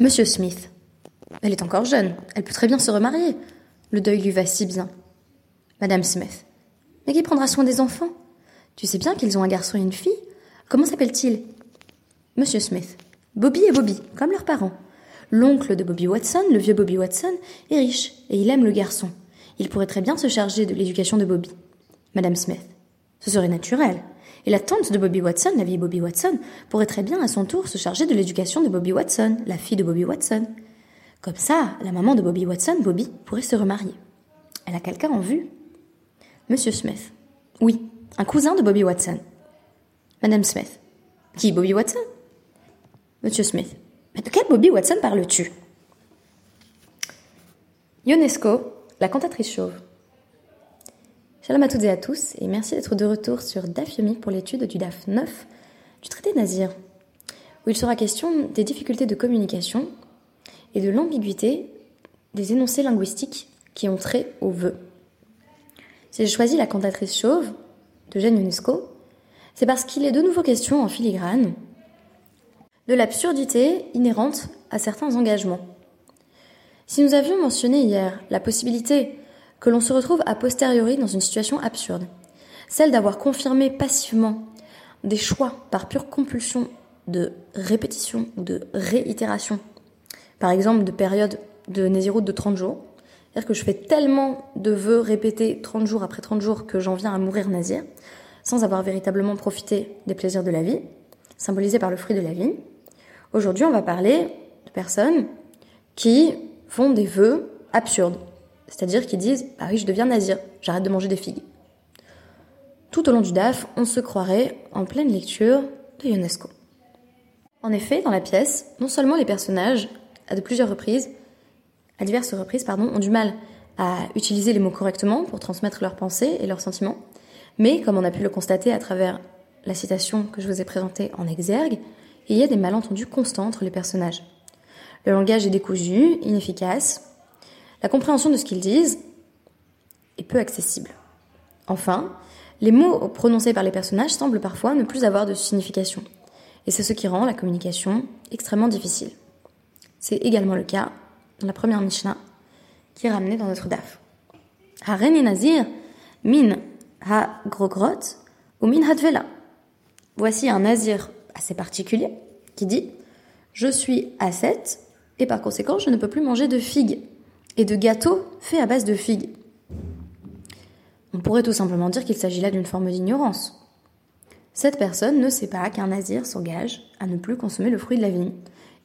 Monsieur Smith. Elle est encore jeune, elle peut très bien se remarier. Le deuil lui va si bien. Madame Smith. Mais qui prendra soin des enfants? Tu sais bien qu'ils ont un garçon et une fille Comment s'appelle-t-il Monsieur Smith. Bobby et Bobby, comme leurs parents. L'oncle de Bobby Watson, le vieux Bobby Watson, est riche et il aime le garçon. Il pourrait très bien se charger de l'éducation de Bobby. Madame Smith. Ce serait naturel. Et la tante de Bobby Watson, la vieille Bobby Watson, pourrait très bien à son tour se charger de l'éducation de Bobby Watson, la fille de Bobby Watson. Comme ça, la maman de Bobby Watson, Bobby, pourrait se remarier. Elle a quelqu'un en vue Monsieur Smith. Oui, un cousin de Bobby Watson. Madame Smith. Qui, Bobby Watson? Monsieur Smith. Mais de quel Bobby Watson parles-tu? Ionesco, la cantatrice chauve. Shalom à toutes et à tous, et merci d'être de retour sur DAF Yomi pour l'étude du DAF 9 du traité Nazir, où il sera question des difficultés de communication et de l'ambiguïté des énoncés linguistiques qui ont trait aux vœux. Si j'ai choisi la cantatrice chauve de Jeanne Ionesco, c'est parce qu'il est de nouveau question en filigrane de l'absurdité inhérente à certains engagements. Si nous avions mentionné hier la possibilité que l'on se retrouve a posteriori dans une situation absurde, celle d'avoir confirmé passivement des choix par pure compulsion de répétition ou de réitération, par exemple de période de Nésiroute de 30 jours, c'est-à-dire que je fais tellement de vœux répétés 30 jours après 30 jours que j'en viens à mourir nazir, sans avoir véritablement profité des plaisirs de la vie, symbolisés par le fruit de la vie. Aujourd'hui, on va parler de personnes qui font des vœux absurdes, c'est-à-dire qu'ils disent Ah oui, je deviens nazir, j'arrête de manger des figues. Tout au long du DAF, on se croirait en pleine lecture de Ionesco. En effet, dans la pièce, non seulement les personnages, à de plusieurs reprises, à diverses reprises, ont du mal à utiliser les mots correctement pour transmettre leurs pensées et leurs sentiments, mais comme on a pu le constater à travers la citation que je vous ai présentée en exergue, il y a des malentendus constants entre les personnages. Le langage est décousu, inefficace, la compréhension de ce qu'ils disent est peu accessible. Enfin, les mots prononcés par les personnages semblent parfois ne plus avoir de signification. Et c'est ce qui rend la communication extrêmement difficile. C'est également le cas dans la première Mishnah qui est ramenée dans notre DAF. Haren Nazir, min ha grogrot ou min hadvela. Voici un nazir assez particulier qui dit Je suis ascète et par conséquent je ne peux plus manger de figues et de gâteaux faits à base de figues. On pourrait tout simplement dire qu'il s'agit là d'une forme d'ignorance. Cette personne ne sait pas qu'un nazir s'engage à ne plus consommer le fruit de la vigne.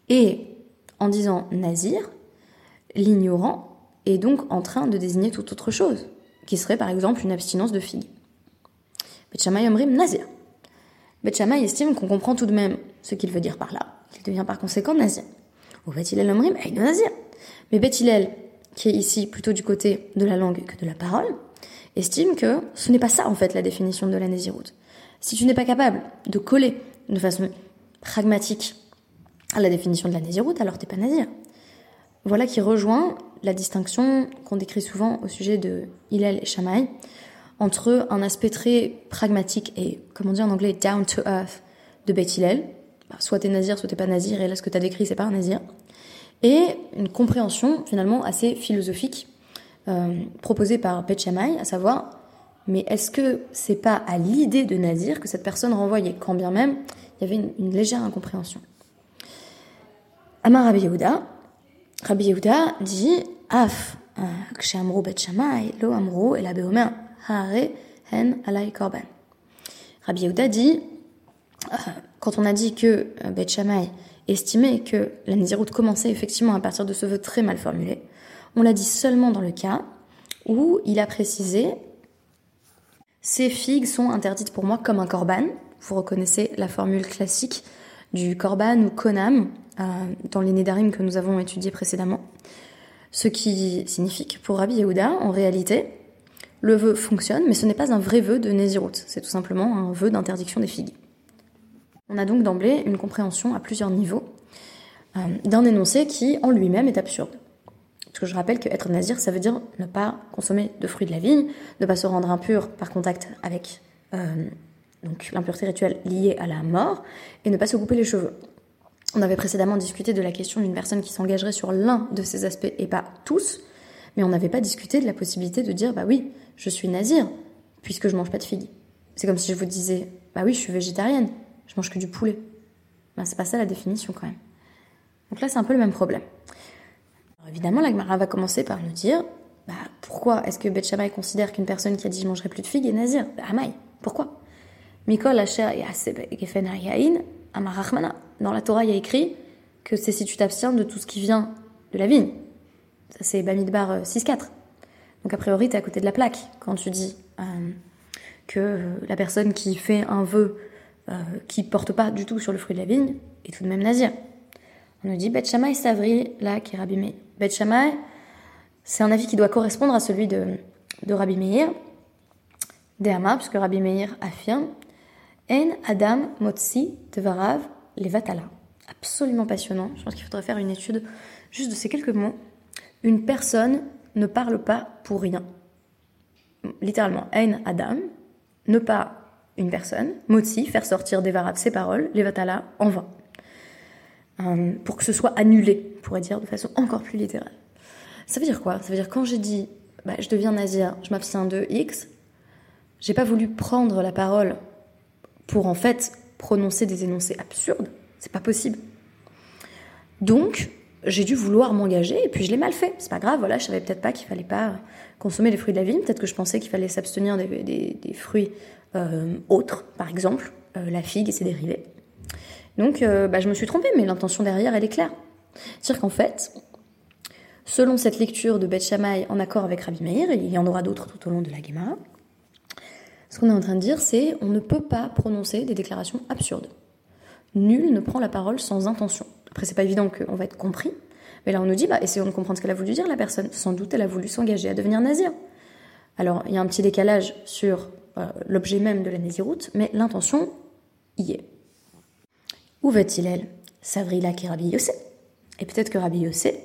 Et en disant nazir, l'ignorant est donc en train de désigner toute autre chose, qui serait par exemple une abstinence de figues. Betchamay Omrim nazir. Betchamay estime qu'on comprend tout de même ce qu'il veut dire par là. Il devient par conséquent nazir. Ou Bet-Hillel Omrim nazir. Mais Bet-Hillel qui est ici plutôt du côté de la langue que de la parole, estime que ce n'est pas ça en fait la définition de la nésiroute. Si tu n'es pas capable de coller de façon pragmatique à la définition de la nésiroute, alors t'es pas nazir. Voilà qui rejoint la distinction qu'on décrit souvent au sujet de Hillel et Shammai entre un aspect très pragmatique et, comment dire en anglais, down to earth de Beth Hillel. Bah, soit t'es nazir, soit t'es pas nazir, et là ce que t'as décrit c'est pas un nazir et une compréhension finalement assez philosophique euh, proposée par Beth à savoir mais est-ce que c'est pas à l'idée de Nazir que cette personne renvoyait, quand bien même il y avait une, légère incompréhension Amar Rabbi Yehuda, Rabbi Yehuda dit Af, euh, kshamru Bet lo amru el hare hen alay korban. Rabbi Yehuda dit euh, quand on a dit que Bet estimé que la Néziroute commençait effectivement à partir de ce vœu très mal formulé. On l'a dit seulement dans le cas où il a précisé ces figues sont interdites pour moi comme un korban. Vous reconnaissez la formule classique du korban ou konam euh, dans les nédarim que nous avons étudiés précédemment. Ce qui signifie que pour Rabbi Yehuda, en réalité, le vœu fonctionne, mais ce n'est pas un vrai vœu de Néziroute. C'est tout simplement un vœu d'interdiction des figues. On a donc d'emblée une compréhension à plusieurs niveaux euh, d'un énoncé qui en lui-même est absurde. Parce que je rappelle que être nazir, ça veut dire ne pas consommer de fruits de la vigne, ne pas se rendre impur par contact avec euh, l'impureté rituelle liée à la mort, et ne pas se couper les cheveux. On avait précédemment discuté de la question d'une personne qui s'engagerait sur l'un de ces aspects et pas tous, mais on n'avait pas discuté de la possibilité de dire bah oui, je suis nazir puisque je mange pas de figues. C'est comme si je vous disais bah oui, je suis végétarienne, je mange que du poulet. Ben, c'est pas ça la définition quand même. Donc là, c'est un peu le même problème. évidemment, la Gemara va commencer par nous dire bah, pourquoi est-ce que Beth Shammai considère qu'une personne qui a dit je mangerai plus de figues est nazir? Bah, Amaï, pourquoi? Mikol. Dans la Torah, il y a écrit que c'est si tu t'abstiens de tout ce qui vient de la vigne. Ça, c'est Bamidbar 6.4. Euh, Donc, a priori, tu es à côté de la plaque quand tu dis euh, que la personne qui fait un vœu euh, qui porte pas du tout sur le fruit de la vigne est tout de même nazir. On nous dit Bet Shammai Savri, là, qui est Rabbi Meir. Bet Shammai, c'est un avis qui doit correspondre à celui de, de Rabbi Meir. Dehama, puisque Rabbi Meir affirme En Adam Motsi Tevarav Levatala. Absolument passionnant. Je pense qu'il faudrait faire une étude juste de ces quelques mots. Une personne ne parle pas pour rien. Littéralement, En Adam, ne pas une personne, Motsi, faire sortir des Varav ses paroles, Levatala, en vain. Euh, pour que ce soit annulé, on pourrait dire de façon encore plus littérale. Ça veut dire quoi? Ça veut dire quand j'ai dit bah, je deviens nazir, je m'abstiens de X, j'ai pas voulu prendre la parole pour en fait prononcer des énoncés absurdes. C'est pas possible. Donc, j'ai dû vouloir m'engager et puis je l'ai mal fait. C'est pas grave, voilà, je savais peut-être pas qu'il fallait pas consommer les fruits de la vigne. Peut-être que je pensais qu'il fallait s'abstenir des, fruits euh, autres, par exemple, euh, la figue et ses dérivés. Donc, euh, bah, je me suis trompée, mais l'intention derrière, elle est claire. C'est-à-dire qu'en fait, selon cette lecture de Beth Shammai en accord avec Rabbi Meir, et il y en aura d'autres tout au long de la Gemara, ce qu'on est en train de dire, c'est on ne peut pas prononcer des déclarations absurdes. Nul ne prend la parole sans intention. Après, c'est pas évident qu'on va être compris, mais là on nous dit, bah, essayons de comprendre ce qu'elle a voulu dire, la personne. Sans doute, elle a voulu s'engager à devenir nazir. Alors, il y a un petit décalage sur l'objet même de la naziroute, mais l'intention y est. Où va-t-il, elle? Savrila qui Rabbi Yossé. Et peut-être que Rabbi Yossé,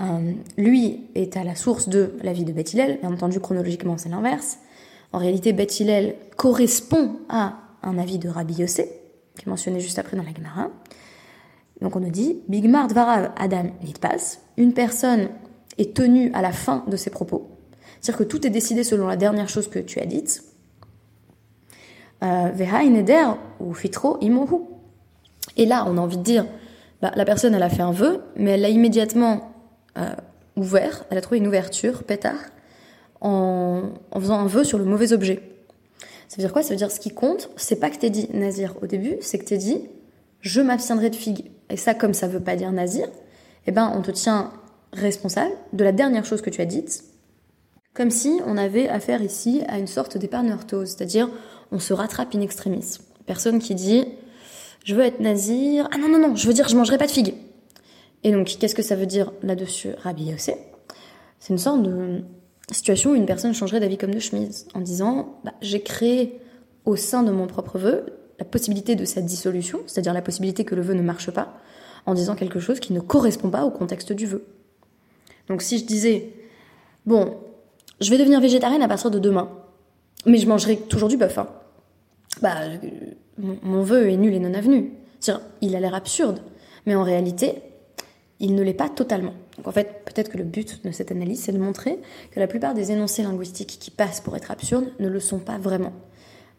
euh, lui, est à la source de la vie de Beth Bien entendu, chronologiquement, c'est l'inverse. En réalité, Beth correspond à un avis de Rabbi Yossé, qui est mentionné juste après dans la Gemara. Donc on nous dit, Bigmar Dvarav Adam Nitpas, une personne est tenue à la fin de ses propos. C'est-à-dire que tout est décidé selon la dernière chose que tu as dite. Euh, ou fitro imohu. Et là, on a envie de dire, bah, la personne, elle a fait un vœu, mais elle l'a immédiatement euh, ouvert, elle a trouvé une ouverture, pétard, en, faisant un vœu sur le mauvais objet. Ça veut dire quoi? Ça veut dire ce qui compte, c'est pas que t'aies dit nazir au début, c'est que t'aies dit je m'abstiendrai de figues. Et ça, comme ça veut pas dire nazir, eh ben, on te tient responsable de la dernière chose que tu as dite, comme si on avait affaire ici à une sorte d'épargne c'est-à-dire on se rattrape in extremis. Personne qui dit je veux être nazir. Ah non, non, non, je veux dire, je mangerai pas de figues. Et donc, qu'est-ce que ça veut dire là-dessus, Rabbi Yossé C'est une sorte de situation où une personne changerait d'avis comme de chemise, en disant bah, j'ai créé au sein de mon propre vœu la possibilité de cette dissolution, c'est-à-dire la possibilité que le vœu ne marche pas, en disant quelque chose qui ne correspond pas au contexte du vœu. Donc, si je disais bon, je vais devenir végétarienne à partir de demain, mais je mangerai toujours du bœuf, hein. bah, mon, vœu est nul et non avenu. Il a l'air absurde, mais en réalité, il ne l'est pas totalement. Donc en fait, peut-être que le but de cette analyse, c'est de montrer que la plupart des énoncés linguistiques qui passent pour être absurdes ne le sont pas vraiment.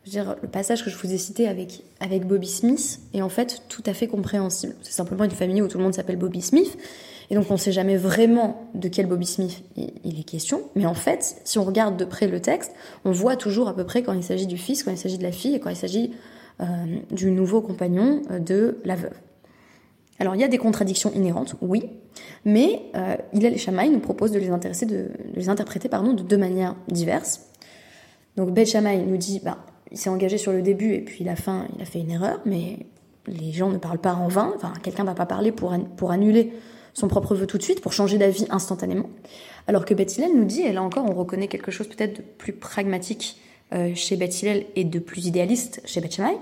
Je dire, le passage que je vous ai cité avec, avec Bobby Smith est en fait tout à fait compréhensible. C'est simplement une famille où tout le monde s'appelle Bobby Smith, et donc on ne sait jamais vraiment de quel Bobby Smith il est question. Mais en fait, si on regarde de près le texte, on voit toujours à peu près quand il s'agit du fils, quand il s'agit de la fille, et quand il s'agit euh, du nouveau compagnon euh, de la veuve. Alors il y a des contradictions inhérentes, oui, mais euh, il les Shammai nous propose de les, intéresser de, les interpréter de deux manières diverses. Donc Beth Shammai nous dit, bah, il s'est engagé sur le début et puis la fin, il a fait une erreur, mais les gens ne parlent pas en vain, quelqu'un va pas parler pour annuler son propre vœu tout de suite, pour changer d'avis instantanément. Alors que Beth nous dit, et là encore on reconnaît quelque chose peut-être de plus pragmatique euh, chez Beth et de plus idéaliste chez Beth Shammai,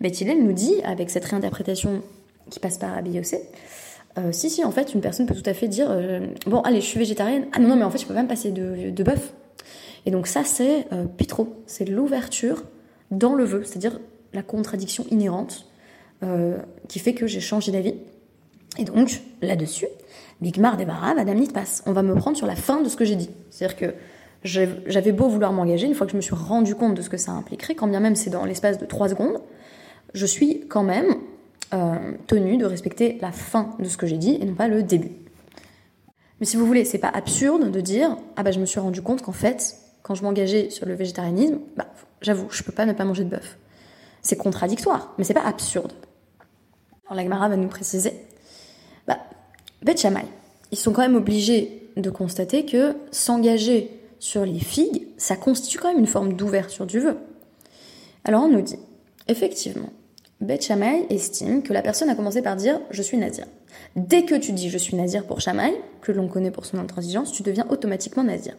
Beth nous dit, avec cette réinterprétation qui passe par Rabbi euh, si, si, en fait, une personne peut tout à fait dire euh, Bon, allez, je suis végétarienne. Ah non, non, mais en fait, je peux même passer de, de bœuf. Et donc, ça, c'est pitro. C'est l'ouverture dans le vœu, c'est-à-dire la contradiction inhérente qui fait que j'ai changé d'avis. Et donc, là-dessus, Bigmar débarras, Madame passe. On va me prendre sur la fin de ce que j'ai dit. C'est-à-dire que j'avais beau vouloir m'engager, une fois que je me suis rendu compte de ce que ça impliquerait, quand bien même c'est dans l'espace de 3 secondes, je suis quand même euh, tenue de respecter la fin de ce que j'ai dit et non pas le début. Mais si vous voulez, c'est pas absurde de dire ah bah je me suis rendu compte qu'en fait, quand je m'engageais sur le végétarianisme, bah j'avoue, je peux pas ne pas manger de bœuf. C'est contradictoire, mais c'est pas absurde. Alors la Gemara va nous préciser, Beth ils sont quand même obligés de constater que s'engager sur les figues, ça constitue quand même une forme d'ouverture du vœu. Alors on nous dit, effectivement, Beth Shammai estime que la personne a commencé par dire je suis nazir. Dès que tu dis je suis nazir pour Shammai, que l'on connaît pour son intransigeance, tu deviens automatiquement nazir.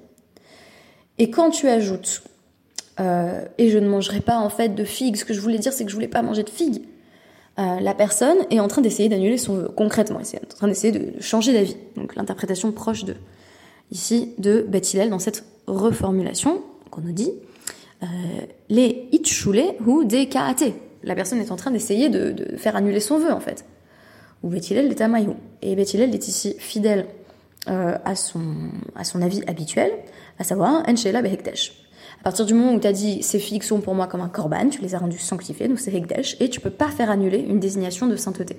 Et quand tu ajoutes euh, et je ne mangerai pas en fait de figues, ce que je voulais dire c'est que je voulais pas manger de figues, euh, la personne est en train d'essayer d'annuler son vœu, concrètement, elle est en train d'essayer de changer d'avis. Donc l'interprétation proche de ici de Beth dans cette reformulation qu'on nous dit euh, les itchule ou des kaate la personne est en train d'essayer de, faire annuler son vœu en fait. Ou Bethilel est Tamayou. Et Bethilel est ici fidèle euh, à, son, à son avis habituel, à savoir Enshela Behekdesh. À partir du moment où tu as dit ces filles sont pour moi comme un korban, tu les as rendues sanctifiées, donc c'est Hekdesh, et tu peux pas faire annuler une désignation de sainteté.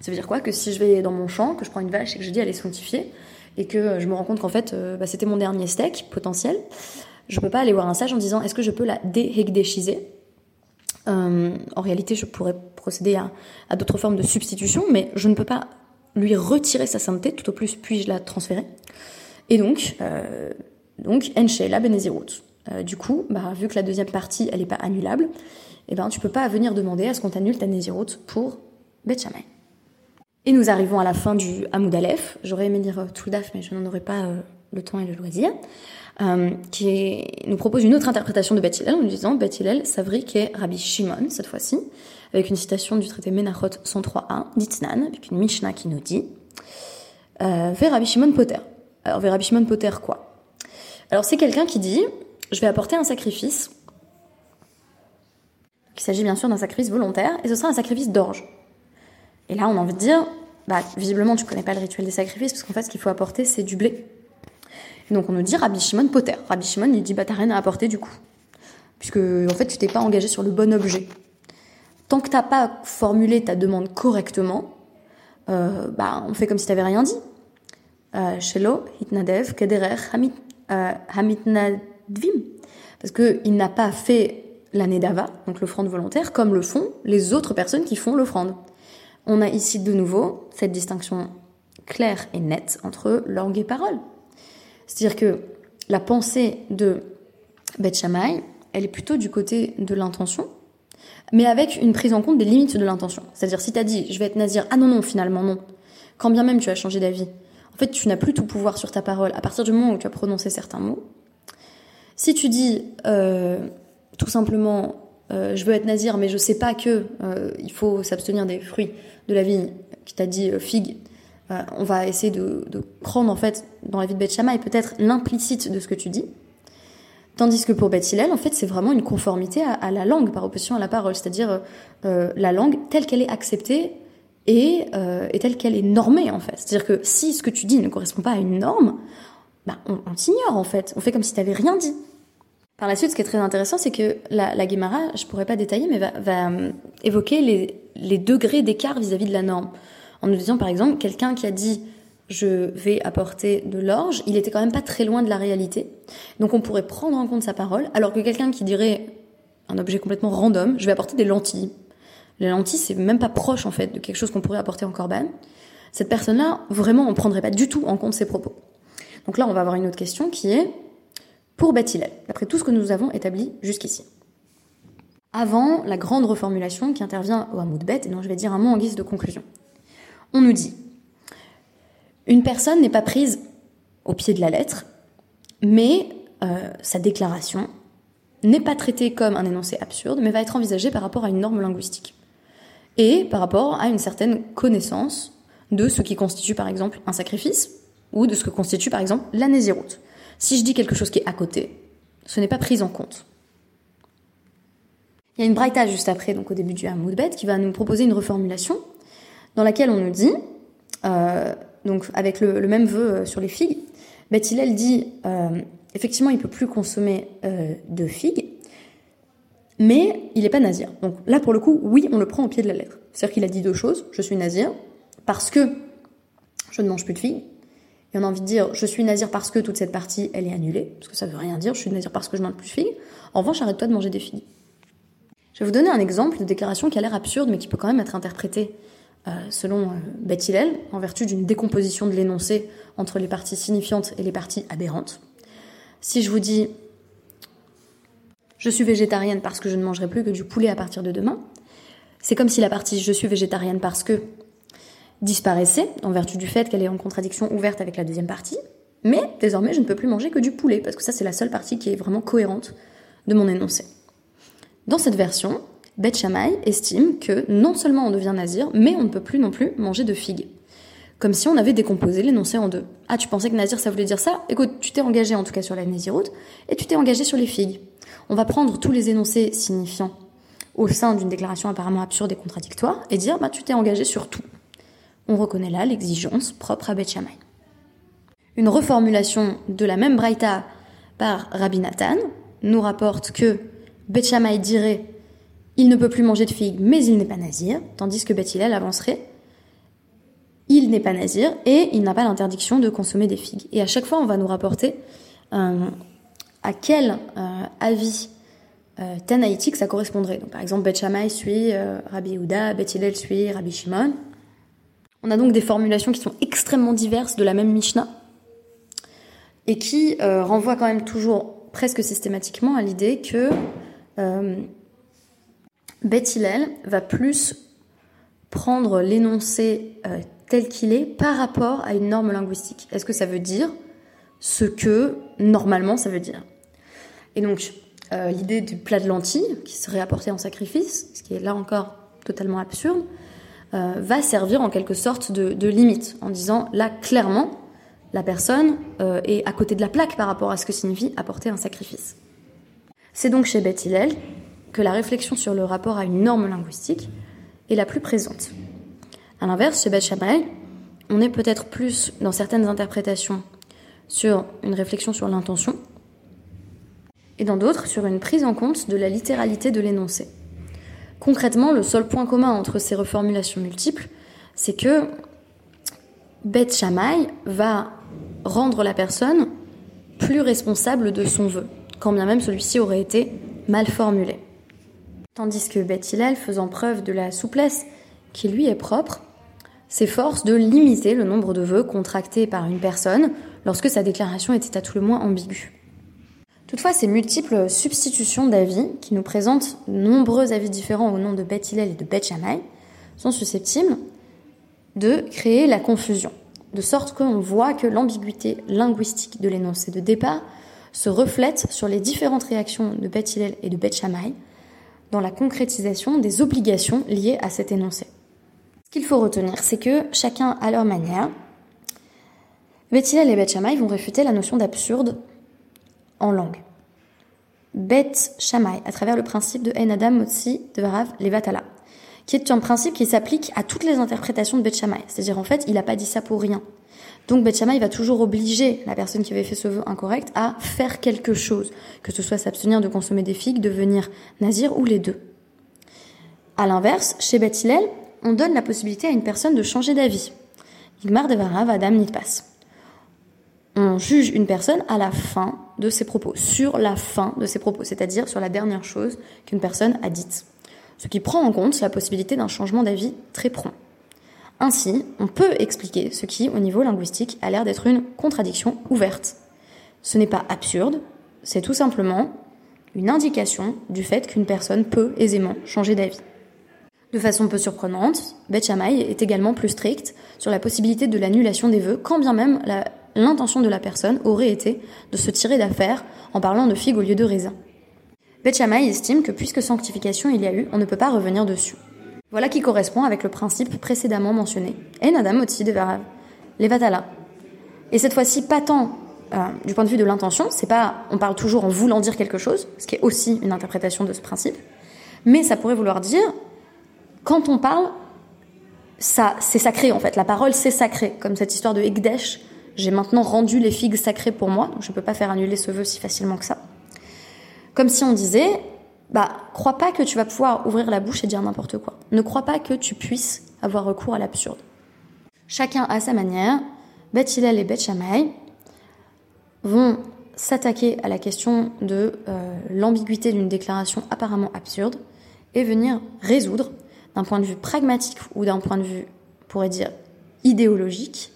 Ça veut dire quoi? Que si je vais dans mon champ, que je prends une vache et que je dis elle est sanctifiée, et que je me rends compte qu'en fait euh, bah, c'était mon dernier steak potentiel, je peux pas aller voir un sage en disant est-ce que je peux la déhekdeshiser euh, en réalité, je pourrais procéder à, d'autres formes de substitution, mais je ne peux pas lui retirer sa sainteté, tout au plus puis-je la transférer. Et donc, euh, donc la Benezirut. Euh, du coup, bah, vu que la deuxième partie, elle n'est pas annulable, eh ben, tu peux pas venir demander à ce qu'on t'annule ta Nezirut pour Bet Et nous arrivons à la fin du Hamoud Aleph. J'aurais aimé dire tout daf, mais je n'en aurais pas le temps et le loisir. Euh, qui nous propose une autre interprétation de Beth en nous disant Beth Hillel est Rabbi Shimon, cette fois-ci, avec une citation du traité Menachot 103a, d'Itznan, avec une Mishnah qui nous dit euh, Vers Rabbi Shimon Potter. Alors, vers Rabbi Shimon Potter, quoi? Alors, c'est quelqu'un qui dit Je vais apporter un sacrifice. Il s'agit bien sûr d'un sacrifice volontaire, et ce sera un sacrifice d'orge. Et là, on a envie de dire bah, visiblement, tu connais pas le rituel des sacrifices, parce qu'en fait, ce qu'il faut apporter, c'est du blé donc on nous dit Rabbi Shimon Potter. Rabbi Shimon, il dit bah t'as rien à apporter du coup. Puisque en fait tu t'es pas engagé sur le bon objet. Tant que t'as pas formulé ta demande correctement, euh, bah on fait comme si t'avais rien dit. Euh, Shelo, Hitnadev, Kederer, euh, Hamitnadvim. Parce qu'il n'a pas fait l'année d'Ava, donc l'offrande volontaire, comme le font les autres personnes qui font l'offrande. On a ici de nouveau cette distinction claire et nette entre langue et parole. C'est-à-dire que la pensée de Beth Shammai, elle est plutôt du côté de l'intention, mais avec une prise en compte des limites de l'intention. C'est-à-dire si tu as dit je vais être nazir, ah non non finalement non, quand bien même tu as changé d'avis, en fait tu n'as plus tout pouvoir sur ta parole à partir du moment où tu as prononcé certains mots. Si tu dis euh, tout simplement euh, je veux être nazir mais je sais pas que euh, il faut s'abstenir des fruits de la vigne, qui t'a dit figue, euh, on va essayer de, prendre en fait dans la vie de Beth et peut-être l'implicite de ce que tu dis. Tandis que pour Beth en fait, c'est vraiment une conformité à, la langue par opposition à la parole, c'est-à-dire euh, la langue telle qu'elle est acceptée et, euh, telle qu'elle est normée en fait. C'est-à-dire que si ce que tu dis ne correspond pas à une norme, bah, on, t'ignore en fait. On fait comme si tu n'avais rien dit. Par la suite, ce qui est très intéressant, c'est que la, la Guémara, je pourrais pas détailler, mais va, évoquer les, les degrés d'écart vis-à-vis de la norme en nous disant par exemple quelqu'un qui a dit je vais apporter de l'orge, il était quand même pas très loin de la réalité. Donc on pourrait prendre en compte sa parole, alors que quelqu'un qui dirait un objet complètement random, je vais apporter des lentilles. Les lentilles, c'est même pas proche en fait de quelque chose qu'on pourrait apporter en corban. Cette personne-là, vraiment, on prendrait pas du tout en compte ses propos. Donc là, on va avoir une autre question qui est pour Bethilel, d'après tout ce que nous avons établi jusqu'ici. Avant la grande reformulation qui intervient au Hamoud Bet, et dont je vais dire un mot en guise de conclusion on nous dit une personne n'est pas prise au pied de la lettre, mais euh, sa déclaration n'est pas traitée comme un énoncé absurde, mais va être envisagée par rapport à une norme linguistique et par rapport à une certaine connaissance de ce qui constitue par exemple un sacrifice ou de ce que constitue par exemple la Si je dis quelque chose qui est à côté, ce n'est pas pris en compte. Il y a une braïta juste après, donc au début du Hamoudbet, qui va nous proposer une reformulation dans laquelle on nous dit, euh, donc avec le, même vœu euh, sur les figues, Beth Hillel dit, euh, effectivement, il peut plus consommer de figues, mais il n'est pas nazir. Donc là, pour le coup, oui, on le prend au pied de la lettre. C'est-à-dire qu'il a dit deux choses. Je suis nazir parce que je ne mange plus de figues. Envie de dire, je suis nazir parce que toute cette partie, elle est annulée. Parce que ça veut rien dire, je suis nazir parce que je mange plus de figues. En revanche, arrête-toi de manger des figues. Je vais vous donner un exemple de déclaration qui a l'air absurde, mais qui peut quand même être interprétée euh, selon euh, Beth en vertu d'une décomposition de l'énoncé entre les parties signifiantes et les parties aberrantes. Si je vous dis je suis végétarienne parce que je ne mangerai plus que du poulet à partir de demain. C'est comme si la partie je suis végétarienne parce que disparaissait en vertu du fait qu'elle est en contradiction ouverte avec la deuxième partie. Mais désormais, je ne peux plus manger que du poulet parce que ça, c'est la seule partie qui est vraiment cohérente de mon énoncé. Dans cette version, Beth estime que non seulement on devient nazir, mais on ne peut plus non plus manger de figues. Comme si on avait décomposé l'énoncé en deux. Ah, tu pensais que nazir ça voulait dire ça? Écoute, tu t'es engagé en tout cas sur la naziroute et tu t'es engagé sur les figues. On va prendre tous les énoncés signifiants au sein d'une déclaration apparemment absurde et contradictoire et dire bah tu t'es engagé sur tout. On reconnaît là l'exigence propre à Beth Shammai. Une reformulation de la même braïta par Rabbi Nathan nous rapporte que Beth Shammai dirait il ne peut plus manger de figues mais il n'est pas nazir, tandis que Beth Hillel avancerait il n'est pas nazir et il n'a pas l'interdiction de consommer des figues. Et à chaque fois on va nous rapporter un, à quel euh, avis euh, tanaïtique ça correspondrait. Donc, par exemple, Beth Shammai suit euh, Rabbi Yehuda, Beth Hillel suit Rabbi Shimon. On a donc des formulations qui sont extrêmement diverses de la même Mishnah et qui renvoient quand même toujours presque systématiquement à l'idée que Beth Hillel va plus prendre l'énoncé tel qu'il est par rapport à une norme linguistique. Est-ce que ça veut dire ce que normalement ça veut dire? Et donc, euh, l'idée du plat de lentilles, qui serait apporté en sacrifice, ce qui est là encore totalement absurde, euh, va servir en quelque sorte de, limite, en disant là, clairement, la personne euh, est à côté de la plaque par rapport à ce que signifie apporter un sacrifice. C'est donc chez Beth Hillel que la réflexion sur le rapport à une norme linguistique est la plus présente. A l'inverse, chez Beth Shammai, on est peut-être plus dans certaines interprétations sur une réflexion sur l'intention, et dans d'autres sur une prise en compte de la littéralité de l'énoncé. Concrètement, le seul point commun entre ces reformulations multiples, c'est que Beth Shammai va rendre la personne plus responsable de son vœu, quand bien même celui-ci aurait été mal formulé. Tandis que Beth Hillel, faisant preuve de la souplesse qui lui est propre, s'efforce de limiter le nombre de vœux contractés par une personne lorsque sa déclaration était à tout le moins ambiguë. Toutefois, ces multiples substitutions d'avis, qui nous présentent nombreux avis différents au nom de Beth et de Beth sont susceptibles de créer la confusion, de sorte qu'on voit que l'ambiguïté linguistique de l'énoncé de départ se reflète sur les différentes réactions de Beth et de Beth dans la concrétisation des obligations liées à cet énoncé. Ce qu'il faut retenir, c'est que chacun à leur manière, Beth et Beth vont réfuter la notion d'absurde en langue. Bet Shammai, à travers le principe de En Adam Motsi de Varav Levatala, qui est un principe qui s'applique à toutes les interprétations de Bet Shammai. C'est-à-dire, en fait, il n'a pas dit ça pour rien. Donc, Bet Shammai va toujours obliger la personne qui avait fait ce vœu incorrect à faire quelque chose, que ce soit s'abstenir de consommer des figues, devenir nazir ou les deux. À l'inverse, chez Bet Hillel, on donne la possibilité à une personne de changer d'avis. Igmar de Varav Adam Nitpas on juge une personne à la fin de ses propos, sur la fin de ses propos, c'est-à-dire sur la dernière chose qu'une personne a dite. Ce qui prend en compte la possibilité d'un changement d'avis très prompt. Ainsi, on peut expliquer ce qui, au niveau linguistique, a l'air d'être une contradiction ouverte. Ce n'est pas absurde, c'est tout simplement une indication du fait qu'une personne peut aisément changer d'avis. De façon peu surprenante, Beth est également plus stricte sur la possibilité de l'annulation des vœux, quand bien même la l'intention de la personne aurait été de se tirer d'affaire en parlant de figues au lieu de raisin. Beth estime que puisque sanctification il y a eu, on ne peut pas revenir dessus. Voilà qui correspond avec le principe précédemment mentionné. Et Nadam aussi de Varav, les Vatala. Et cette fois-ci, pas tant euh, du point de vue de l'intention, c'est pas, on parle toujours en voulant dire quelque chose, ce qui est aussi une interprétation de ce principe, Mais ça pourrait vouloir dire, quand on parle, ça, c'est sacré en fait. La parole, c'est sacré. Comme cette histoire de Ekdesh, j'ai maintenant rendu les figues sacrées pour moi, donc je ne peux pas faire annuler ce vœu si facilement que ça. Comme si on disait, bah, crois pas que tu vas pouvoir ouvrir la bouche et dire n'importe quoi. Ne crois pas que tu puisses avoir recours à l'absurde. Chacun à sa manière, Beth Hillel et Beth Shammai vont s'attaquer à la question de euh, l'ambiguïté d'une déclaration apparemment absurde et venir résoudre d'un point de vue pragmatique ou d'un point de vue, on pourrait dire, idéologique,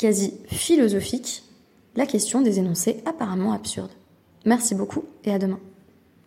quasi philosophique, la question des énoncés apparemment absurdes. Merci beaucoup et à demain.